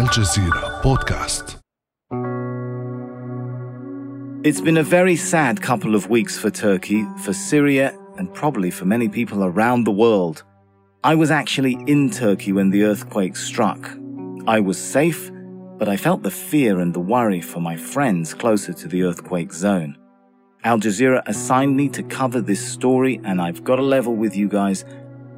الجزيرة بودكاست It's been a very sad couple of weeks for Turkey, for Syria, and probably for many people around the world. I was actually in Turkey when the earthquake struck. I was safe, but I felt the fear and the worry for my friends closer to the earthquake zone. Al Jazeera assigned me to cover this story, and I've got a level with you guys.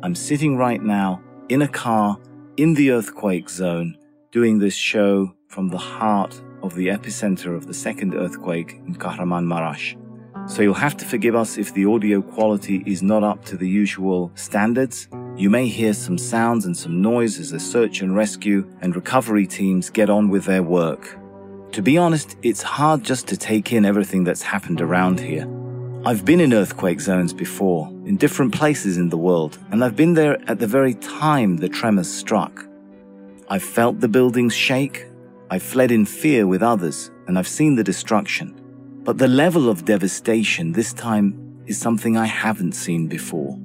I'm sitting right now in a car in the earthquake zone doing this show from the heart of the epicenter of the second earthquake in Kahramanmaraş. So you'll have to forgive us if the audio quality is not up to the usual standards. You may hear some sounds and some noise as the search and rescue and recovery teams get on with their work. To be honest, it's hard just to take in everything that's happened around here. I've been in earthquake zones before, in different places in the world, and I've been there at the very time the tremors struck. I've felt the buildings shake, I've fled in fear with others, and I've seen the destruction. But the level of devastation this time is something I haven't seen before.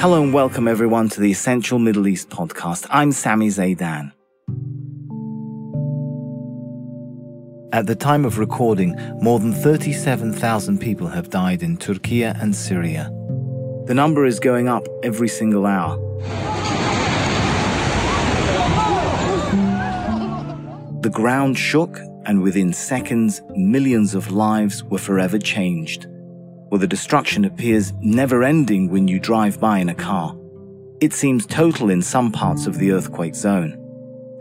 Hello and welcome everyone to the Essential Middle East podcast. I'm Sami Zeidan. At the time of recording, more than 37,000 people have died in Turkey and Syria. The number is going up every single hour. The ground shook, and within seconds, millions of lives were forever changed where the destruction appears never ending when you drive by in a car. It seems total in some parts of the earthquake zone.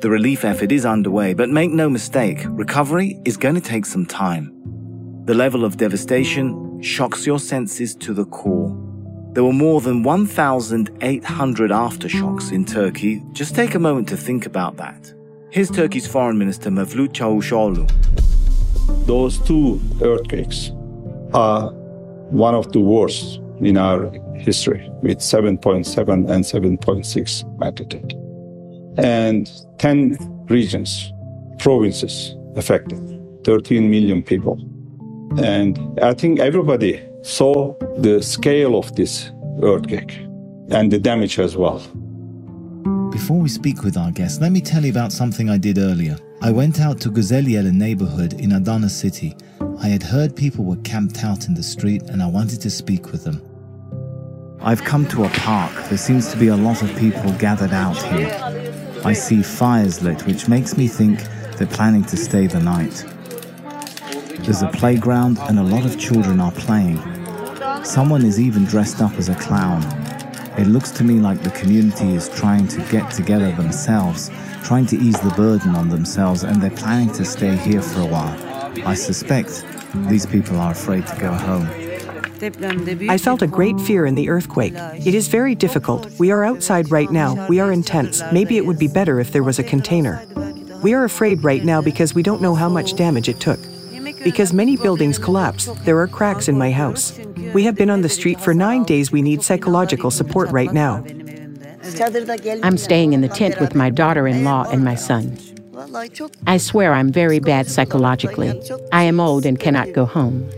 The relief effort is underway, but make no mistake, recovery is going to take some time. The level of devastation shocks your senses to the core. There were more than 1,800 aftershocks in Turkey. Just take a moment to think about that. Here's Turkey's Foreign Minister Mevlut Çavuşoğlu. Those two earthquakes are one of the worst in our history with 7.7 and 7.6 magnitude. And 10 regions, provinces affected, 13 million people. And I think everybody saw the scale of this earthquake and the damage as well. Before we speak with our guest, let me tell you about something I did earlier. I went out to Güzelyalı neighborhood in Adana city I had heard people were camped out in the street and I wanted to speak with them. I've come to a park. There seems to be a lot of people gathered out here. I see fires lit, which makes me think they're planning to stay the night. There's a playground and a lot of children are playing. Someone is even dressed up as a clown. It looks to me like the community is trying to get together themselves, trying to ease the burden on themselves, and they're planning to stay here for a while. I suspect these people are afraid to go home. I felt a great fear in the earthquake. It is very difficult. We are outside right now. We are in tents. Maybe it would be better if there was a container. We are afraid right now because we don't know how much damage it took. Because many buildings collapsed, there are cracks in my house. We have been on the street for nine days. We need psychological support right now. I'm staying in the tent with my daughter in law and my son. I swear I'm very bad psychologically. I am old and cannot go home.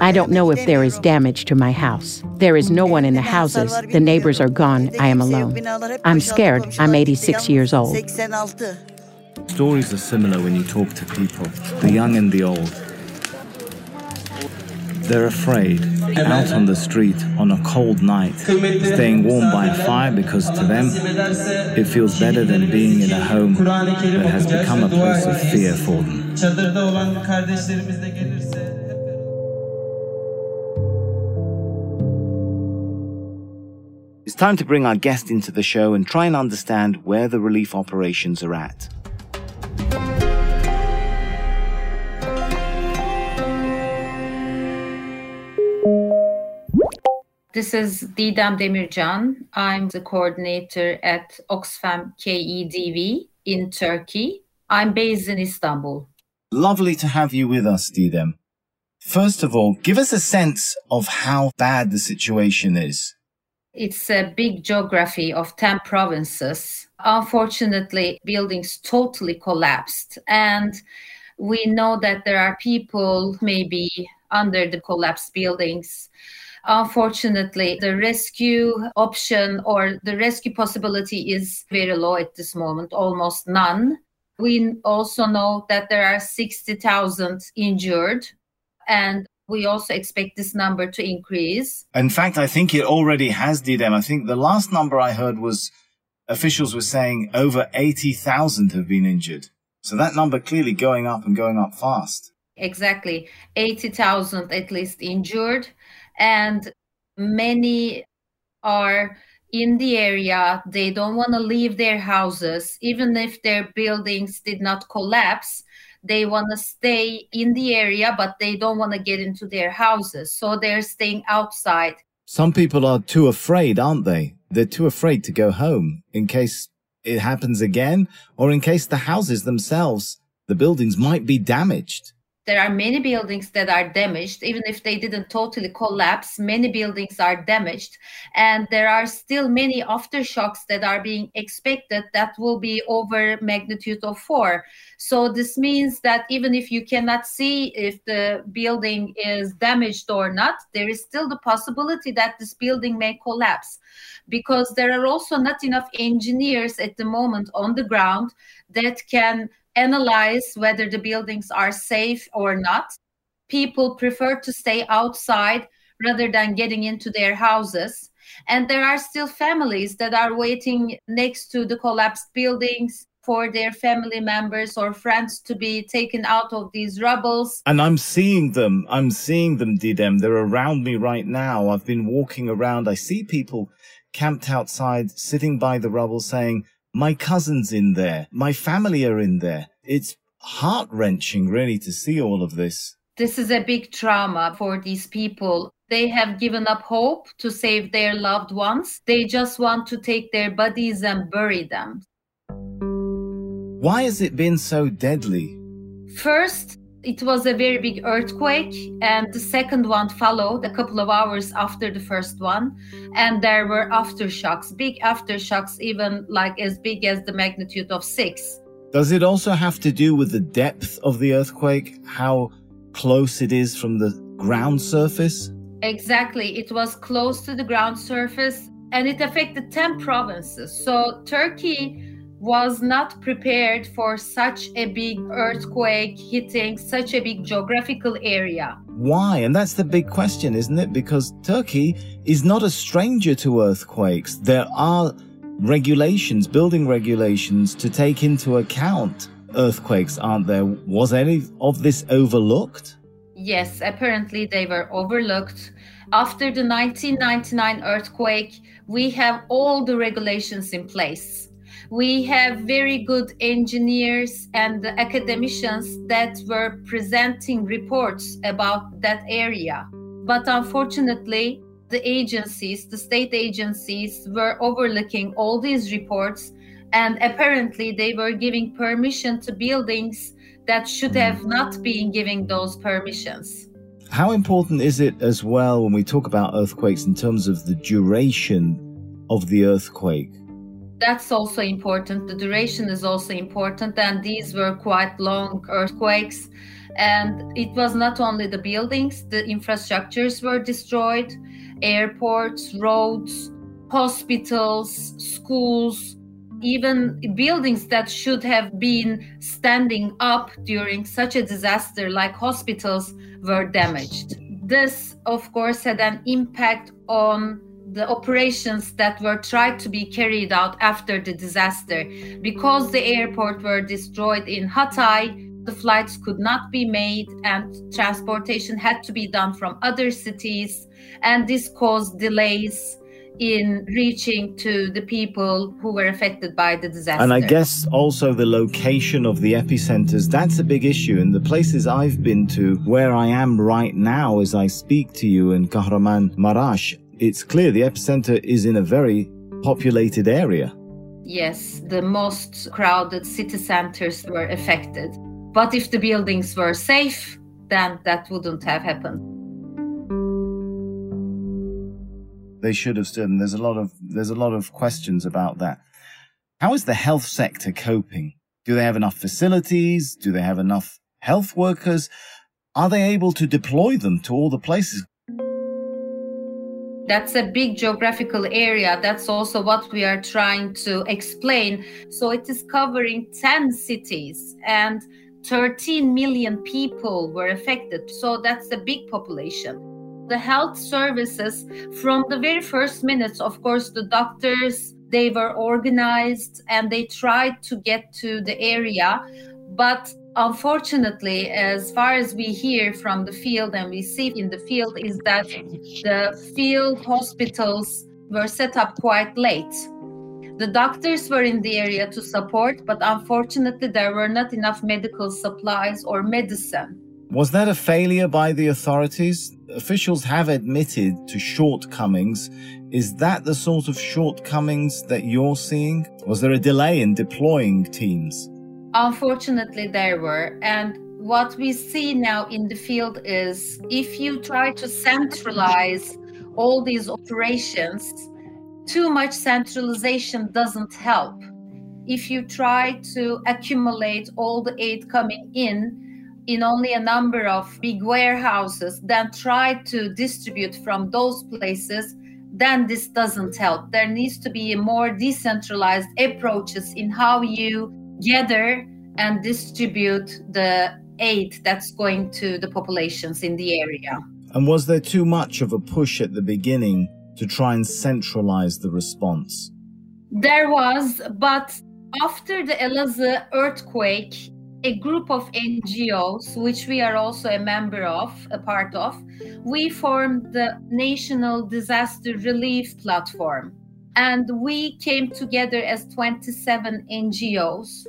I don't know if there is damage to my house. There is no one in the houses. The neighbors are gone. I am alone. I'm scared. I'm 86 years old. Stories are similar when you talk to people, the young and the old. They're afraid, out on the street on a cold night, staying warm by a fire because to them it feels better than being in a home that has become a place of fear for them. It's time to bring our guest into the show and try and understand where the relief operations are at. This is Didem Demircan. I'm the coordinator at Oxfam KEDV in Turkey. I'm based in Istanbul. Lovely to have you with us, Didem. First of all, give us a sense of how bad the situation is. It's a big geography of 10 provinces. Unfortunately, buildings totally collapsed. And we know that there are people maybe under the collapsed buildings. Unfortunately, the rescue option or the rescue possibility is very low at this moment, almost none. We also know that there are 60,000 injured, and we also expect this number to increase. In fact, I think it already has, Didem. I think the last number I heard was officials were saying over 80,000 have been injured. So that number clearly going up and going up fast. Exactly. 80,000 at least injured. And many are in the area. They don't want to leave their houses, even if their buildings did not collapse they want to stay in the area, but they don't want to get into their houses. So they're staying outside. Some people are too afraid, aren't they? They're too afraid to go home in case it happens again or in case the houses themselves, the buildings might be damaged there are many buildings that are damaged. Even if they didn't totally collapse many buildings are damaged. And there are still many aftershocks that are being expected that will be over magnitude of 4 so this means that even if you cannot see if the building is damaged or not there is still the possibility that this building may collapse. Because there are also not enough engineers at the moment on the ground that can analyze whether the buildings are safe or not. People prefer to stay outside rather than getting into their houses. And there are still families that are waiting next to the collapsed buildings for their family members or friends to be taken out of these rubbles. And I'm seeing them. I'm seeing them, Didem. They're around me right now. I've been walking around. I see people camped outside, sitting by the rubble saying, my cousin's in there. My family are in there. It's heart wrenching, really, to see all of this. This is a big trauma for these people. They have given up hope to save their loved ones. They just want to take their bodies and bury them. Why has it been so deadly? First, it was a very big earthquake, and the second one followed a couple of hours after the first one. And there were aftershocks, big aftershocks, even like as big as the magnitude of six. Does it also have to do with the depth of the earthquake? How close it is from the ground surface? Exactly. It was close to the ground surface and it affected 10 provinces. So Turkey was not prepared for such a big earthquake hitting such a big geographical area. Why? And that's the big question, isn't it? Because Turkey is not a stranger to earthquakes. There are regulations, building regulations to take into account earthquakes, aren't there? Was any of this overlooked? Yes, apparently they were overlooked. After the 1999 earthquake, we have all the regulations in place we have very good engineers and academicians that were presenting reports about that area. But unfortunately, the agencies, the state agencies, were overlooking all these reports, and apparently they were giving permission to buildings that should hmm. have not been giving those permissions. How important is it as well when we talk about earthquakes in terms of the duration of the earthquake? That's also important. The duration is also important, and these were quite long earthquakes. And it was not only the buildings, the infrastructures were destroyed airports, roads, hospitals, schools, even buildings that should have been standing up during such a disaster, like hospitals, were damaged. This, of course, had an impact on the operations that were tried to be carried out after the disaster. Because the airport were destroyed in Hatay, the flights could not be made and transportation had to be done from other cities. And this caused delays in reaching to the people who were affected by the disaster. And I guess also the location of the epicenters, that's a big issue. In the places I've been to, where I am right now as I speak to you in Kahramanmaraş, it's clear the epicenter is in a very populated area. Yes, the most crowded city centers were affected. But if the buildings were safe, then that wouldn't have happened. they should have stood. And there's a lot of, there's a lot of questions about that. How is the health sector coping? Do they have enough facilities? Do they have enough health workers? Are they able to deploy them to all the places? That's a big geographical area. That's also what we are trying to explain. So it is covering 10 cities and 13 million people were affected. So that's a big population the health services from the very first minutes of course the doctors they were organized and they tried to get to the area but unfortunately as far as we hear from the field and we see in the field is that the field hospitals were set up quite late the doctors were in the area to support but unfortunately there were not enough medical supplies or medicine was that a failure by the authorities? Officials have admitted to shortcomings. Is that the sort of shortcomings that you're seeing? Was there a delay in deploying teams? Unfortunately, there were. And what we see now in the field is if you try to centralize all these operations, too much centralization doesn't help. If you try to accumulate all the aid coming in, in only a number of big warehouses, then try to distribute from those places, then this doesn't help. There needs to be a more decentralized approaches in how you gather and distribute the aid that's going to the populations in the area. And was there too much of a push at the beginning to try and centralize the response? There was, but after the Elazığ earthquake, a group of NGOs, which we are also a member of, a part of, we formed the National Disaster Relief Platform. And we came together as 27 NGOs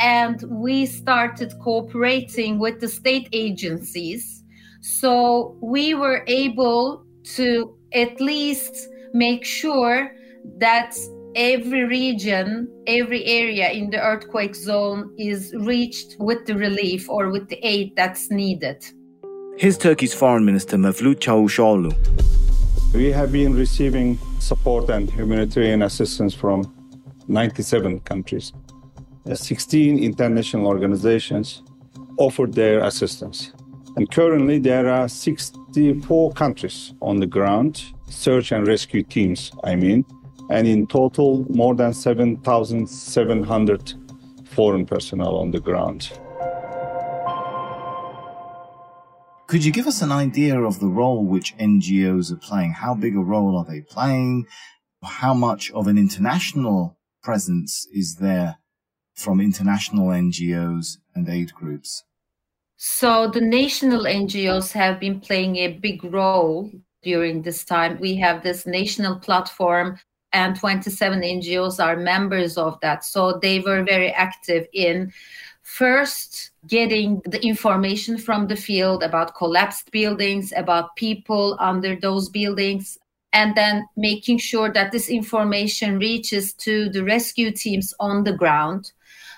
and we started cooperating with the state agencies. So we were able to at least make sure that every region, every area in the earthquake zone is reached with the relief or with the aid that's needed. Here's Turkey's Foreign Minister Mevlut Çavuşoğlu. We have been receiving support and humanitarian assistance from 97 countries. 16 international organizations offered their assistance. And currently, there are 64 countries on the ground, search and rescue teams, I mean, and in total, more than 7,700 foreign personnel on the ground. Could you give us an idea of the role which NGOs are playing? How big a role are they playing? How much of an international presence is there from international NGOs and aid groups? So the national NGOs have been playing a big role during this time. We have this national platform and 27 NGOs are members of that. So they were very active in first getting the information from the field about collapsed buildings, about people under those buildings, and then making sure that this information reaches to the rescue teams on the ground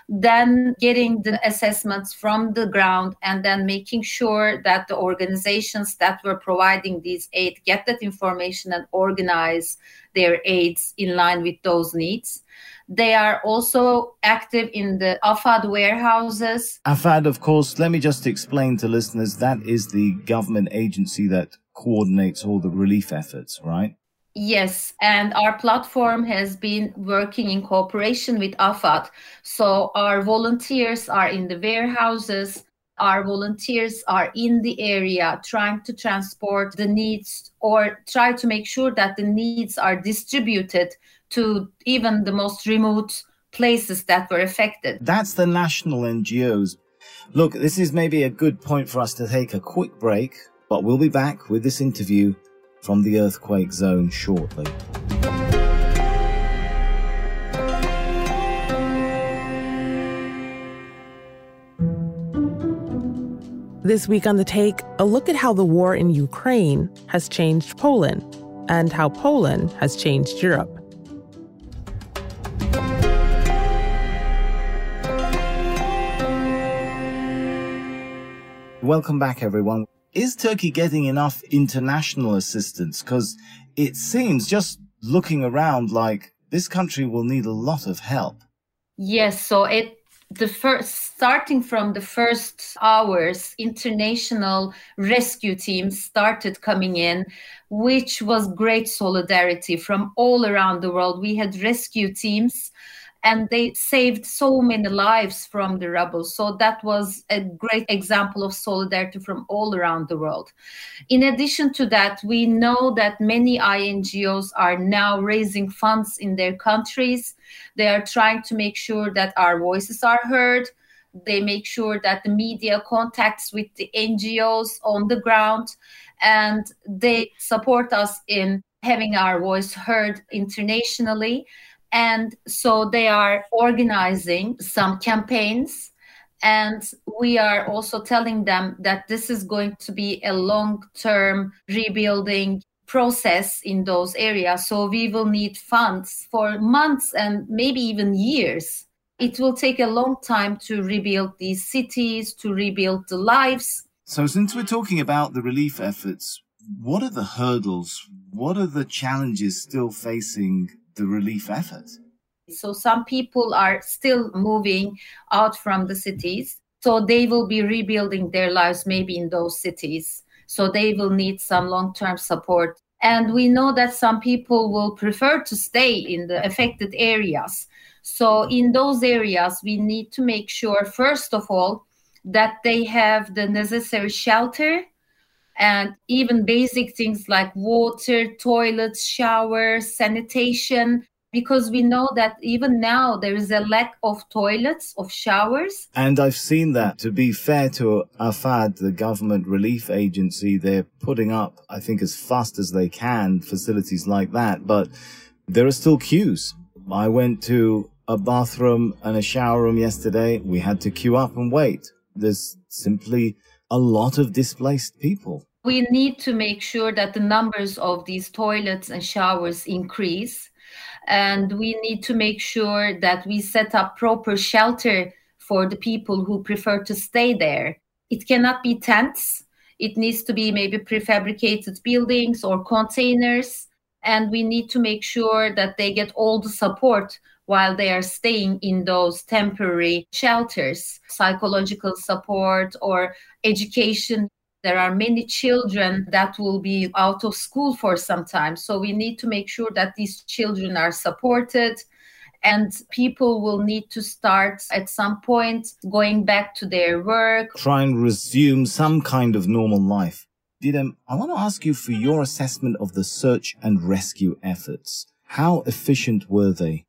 then getting the assessments from the ground and then making sure that the organizations that were providing these aid get that information and organize their aids in line with those needs. They are also active in the AFAD warehouses. AFAD, of course, let me just explain to listeners that is the government agency that coordinates all the relief efforts, right? Yes, and our platform has been working in cooperation with AFAD. So our volunteers are in the warehouses, our volunteers are in the area trying to transport the needs or try to make sure that the needs are distributed to even the most remote places that were affected. That's the national NGOs. Look, this is maybe a good point for us to take a quick break, but we'll be back with this interview from the earthquake zone shortly. This week on The Take, a look at how the war in Ukraine has changed Poland and how Poland has changed Europe. Welcome back, everyone. Is Turkey getting enough international assistance? Because it seems just looking around like this country will need a lot of help. Yes, so it the first starting from the first hours international rescue teams started coming in which was great solidarity from all around the world. We had rescue teams and they saved so many lives from the rubble. So that was a great example of solidarity from all around the world. In addition to that, we know that many INGOs are now raising funds in their countries. They are trying to make sure that our voices are heard. They make sure that the media contacts with the NGOs on the ground and they support us in having our voice heard internationally and so they are organizing some campaigns. And we are also telling them that this is going to be a long term rebuilding process in those areas. So we will need funds for months and maybe even years. It will take a long time to rebuild these cities, to rebuild the lives. So, since we're talking about the relief efforts, what are the hurdles? What are the challenges still facing the relief effort. So some people are still moving out from the cities. So they will be rebuilding their lives maybe in those cities. So they will need some long term support. And we know that some people will prefer to stay in the affected areas. So in those areas, we need to make sure, first of all, that they have the necessary shelter and even basic things like water, toilets, showers, sanitation, because we know that even now there is a lack of toilets, of showers. And I've seen that. To be fair to AFAD, the government relief agency, they're putting up, I think, as fast as they can, facilities like that. But there are still queues. I went to a bathroom and a shower room yesterday. We had to queue up and wait. There's simply a lot of displaced people. We need to make sure that the numbers of these toilets and showers increase. And we need to make sure that we set up proper shelter for the people who prefer to stay there. It cannot be tents. It needs to be maybe prefabricated buildings or containers. And we need to make sure that they get all the support while they are staying in those temporary shelters, psychological support or education. There are many children that will be out of school for some time. So we need to make sure that these children are supported and people will need to start at some point going back to their work. Try and resume some kind of normal life. Didem, I want to ask you for your assessment of the search and rescue efforts. How efficient were they?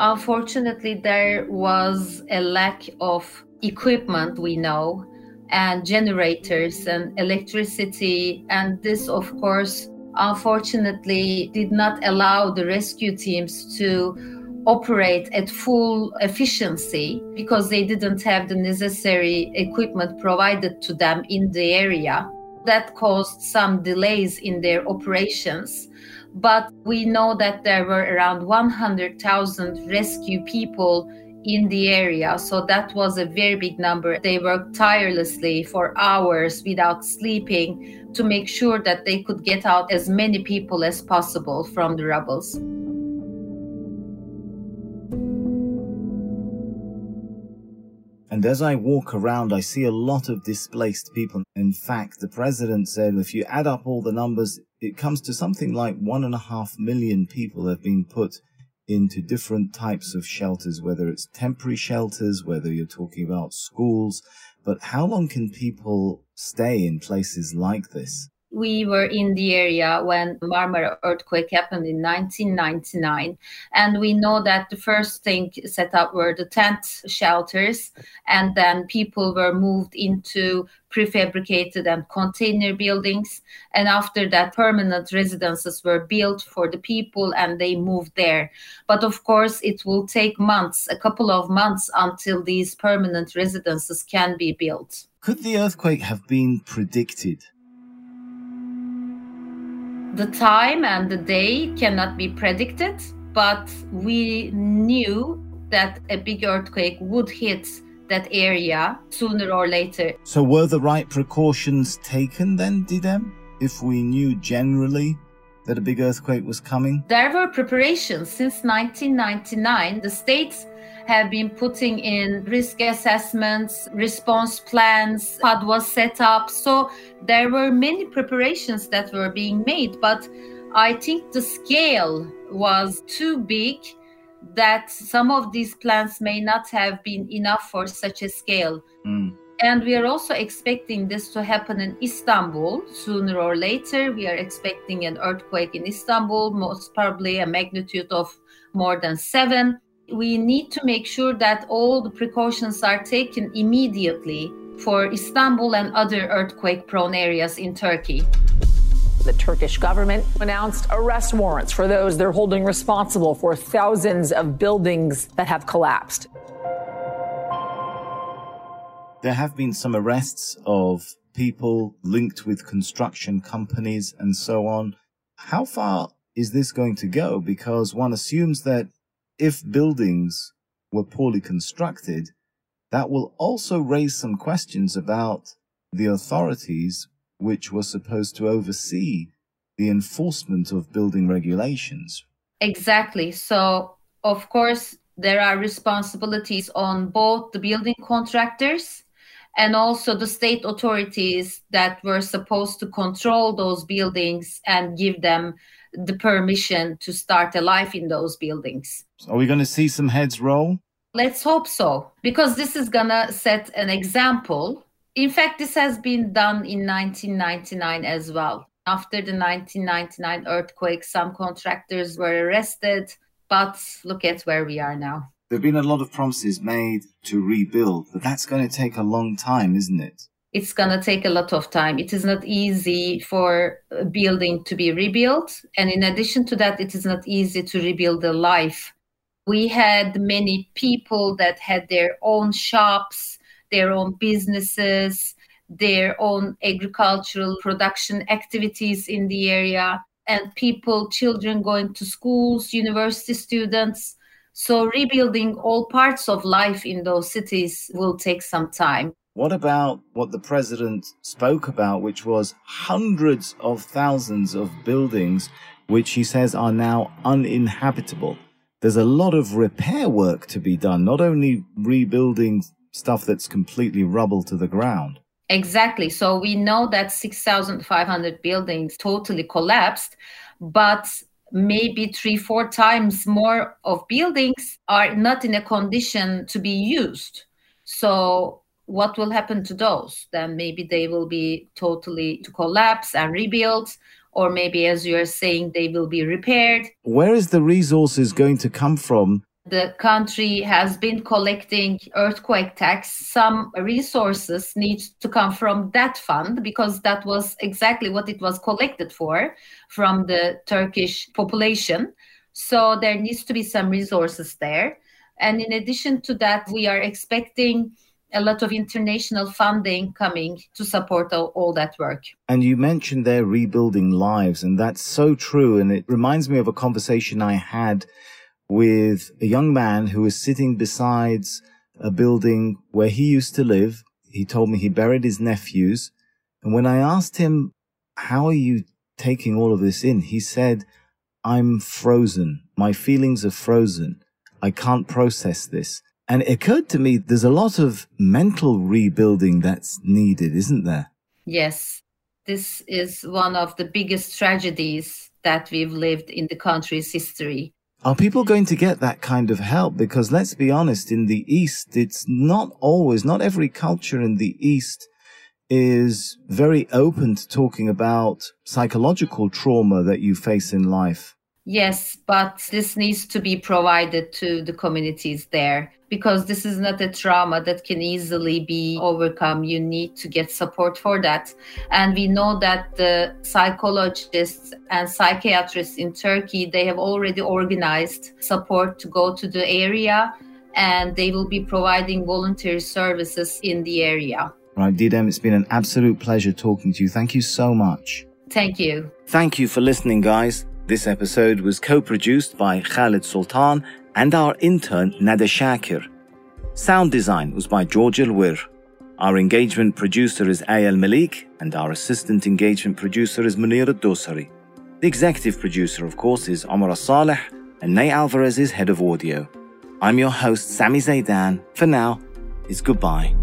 Unfortunately, there was a lack of equipment, we know, and generators and electricity. And this, of course, unfortunately, did not allow the rescue teams to operate at full efficiency because they didn't have the necessary equipment provided to them in the area. That caused some delays in their operations but we know that there were around 100,000 rescue people in the area. So that was a very big number. They worked tirelessly for hours without sleeping to make sure that they could get out as many people as possible from the rubbles. And as I walk around, I see a lot of displaced people. In fact, the president said if you add up all the numbers, it comes to something like one and a half million people have been put into different types of shelters, whether it's temporary shelters, whether you're talking about schools. But how long can people stay in places like this? We were in the area when Marmara earthquake happened in 1999 and we know that the first thing set up were the tent shelters and then people were moved into prefabricated and container buildings. And after that permanent residences were built for the people and they moved there. But of course it will take months a couple of months until these permanent residences can be built. Could the earthquake have been predicted the time and the day cannot be predicted, but we knew that a big earthquake would hit that area sooner or later. So, were the right precautions taken then, Didem? If we knew generally that a big earthquake was coming? There were preparations since 1999. The states have been putting in risk assessments, response plans, PUD was set up. So there were many preparations that were being made, but I think the scale was too big that some of these plans may not have been enough for such a scale. Mm. And we are also expecting this to happen in Istanbul sooner or later. We are expecting an earthquake in Istanbul, most probably a magnitude of more than seven. We need to make sure that all the precautions are taken immediately for Istanbul and other earthquake prone areas in Turkey. The Turkish government announced arrest warrants for those they're holding responsible for thousands of buildings that have collapsed. There have been some arrests of people linked with construction companies and so on. How far is this going to go? Because one assumes that if buildings were poorly constructed, that will also raise some questions about the authorities which were supposed to oversee the enforcement of building regulations. Exactly. So, of course, there are responsibilities on both the building contractors and also the state authorities that were supposed to control those buildings and give them the permission to start a life in those buildings. Are we going to see some heads roll? Let's hope so, because this is going to set an example. In fact, this has been done in 1999 as well. After the 1999 earthquake, some contractors were arrested, but look at where we are now. There have been a lot of promises made to rebuild, but that's going to take a long time, isn't it? It's going to take a lot of time. It is not easy for a building to be rebuilt. And in addition to that, it is not easy to rebuild the life. We had many people that had their own shops, their own businesses, their own agricultural production activities in the area, and people, children going to schools, university students so rebuilding all parts of life in those cities will take some time. What about what the president spoke about, which was hundreds of thousands of buildings, which he says are now uninhabitable? There's a lot of repair work to be done, not only rebuilding stuff that's completely rubble to the ground. Exactly. So we know that 6,500 buildings totally collapsed, but maybe three, four times more of buildings are not in a condition to be used. So what will happen to those? Then maybe they will be totally to collapse and rebuild, or maybe as you are saying, they will be repaired. Where is the resources going to come from the country has been collecting earthquake tax some resources need to come from that fund because that was exactly what it was collected for from the turkish population so there needs to be some resources there and in addition to that we are expecting a lot of international funding coming to support all, all, that work. And you mentioned they're rebuilding lives, and that's so true. And it reminds me of a conversation I had with a young man who was sitting beside a building where he used to live. He told me he buried his nephews. And when I asked him, how are you taking all of this in? He said, I'm frozen. My feelings are frozen. I can't process this. And it occurred to me there's a lot of mental rebuilding that's needed, isn't there? Yes. This is one of the biggest tragedies that we've lived in the country's history. Are people going to get that kind of help? Because let's be honest, in the East, it's not always, not every culture in the East is very open to talking about psychological trauma that you face in life. Yes, but this needs to be provided to the communities there because this is not a trauma that can easily be overcome. You need to get support for that. And we know that the psychologists and psychiatrists in Turkey, they have already organized support to go to the area and they will be providing voluntary services in the area. Right, Didem, it's been an absolute pleasure talking to you. Thank you so much. Thank you. Thank you for listening, guys. This episode was co produced by Khaled Soltan and our intern Nada Shakir. Sound design was by George Al Wer. Our engagement producer is Aya Elmileik, and our assistant engagement producer is Munera Dosari. The executive producer, of course, is Omar Saleh, and Ney Alvarez is head of audio. I'm your host, Sami Zeidan. For now, it's goodbye.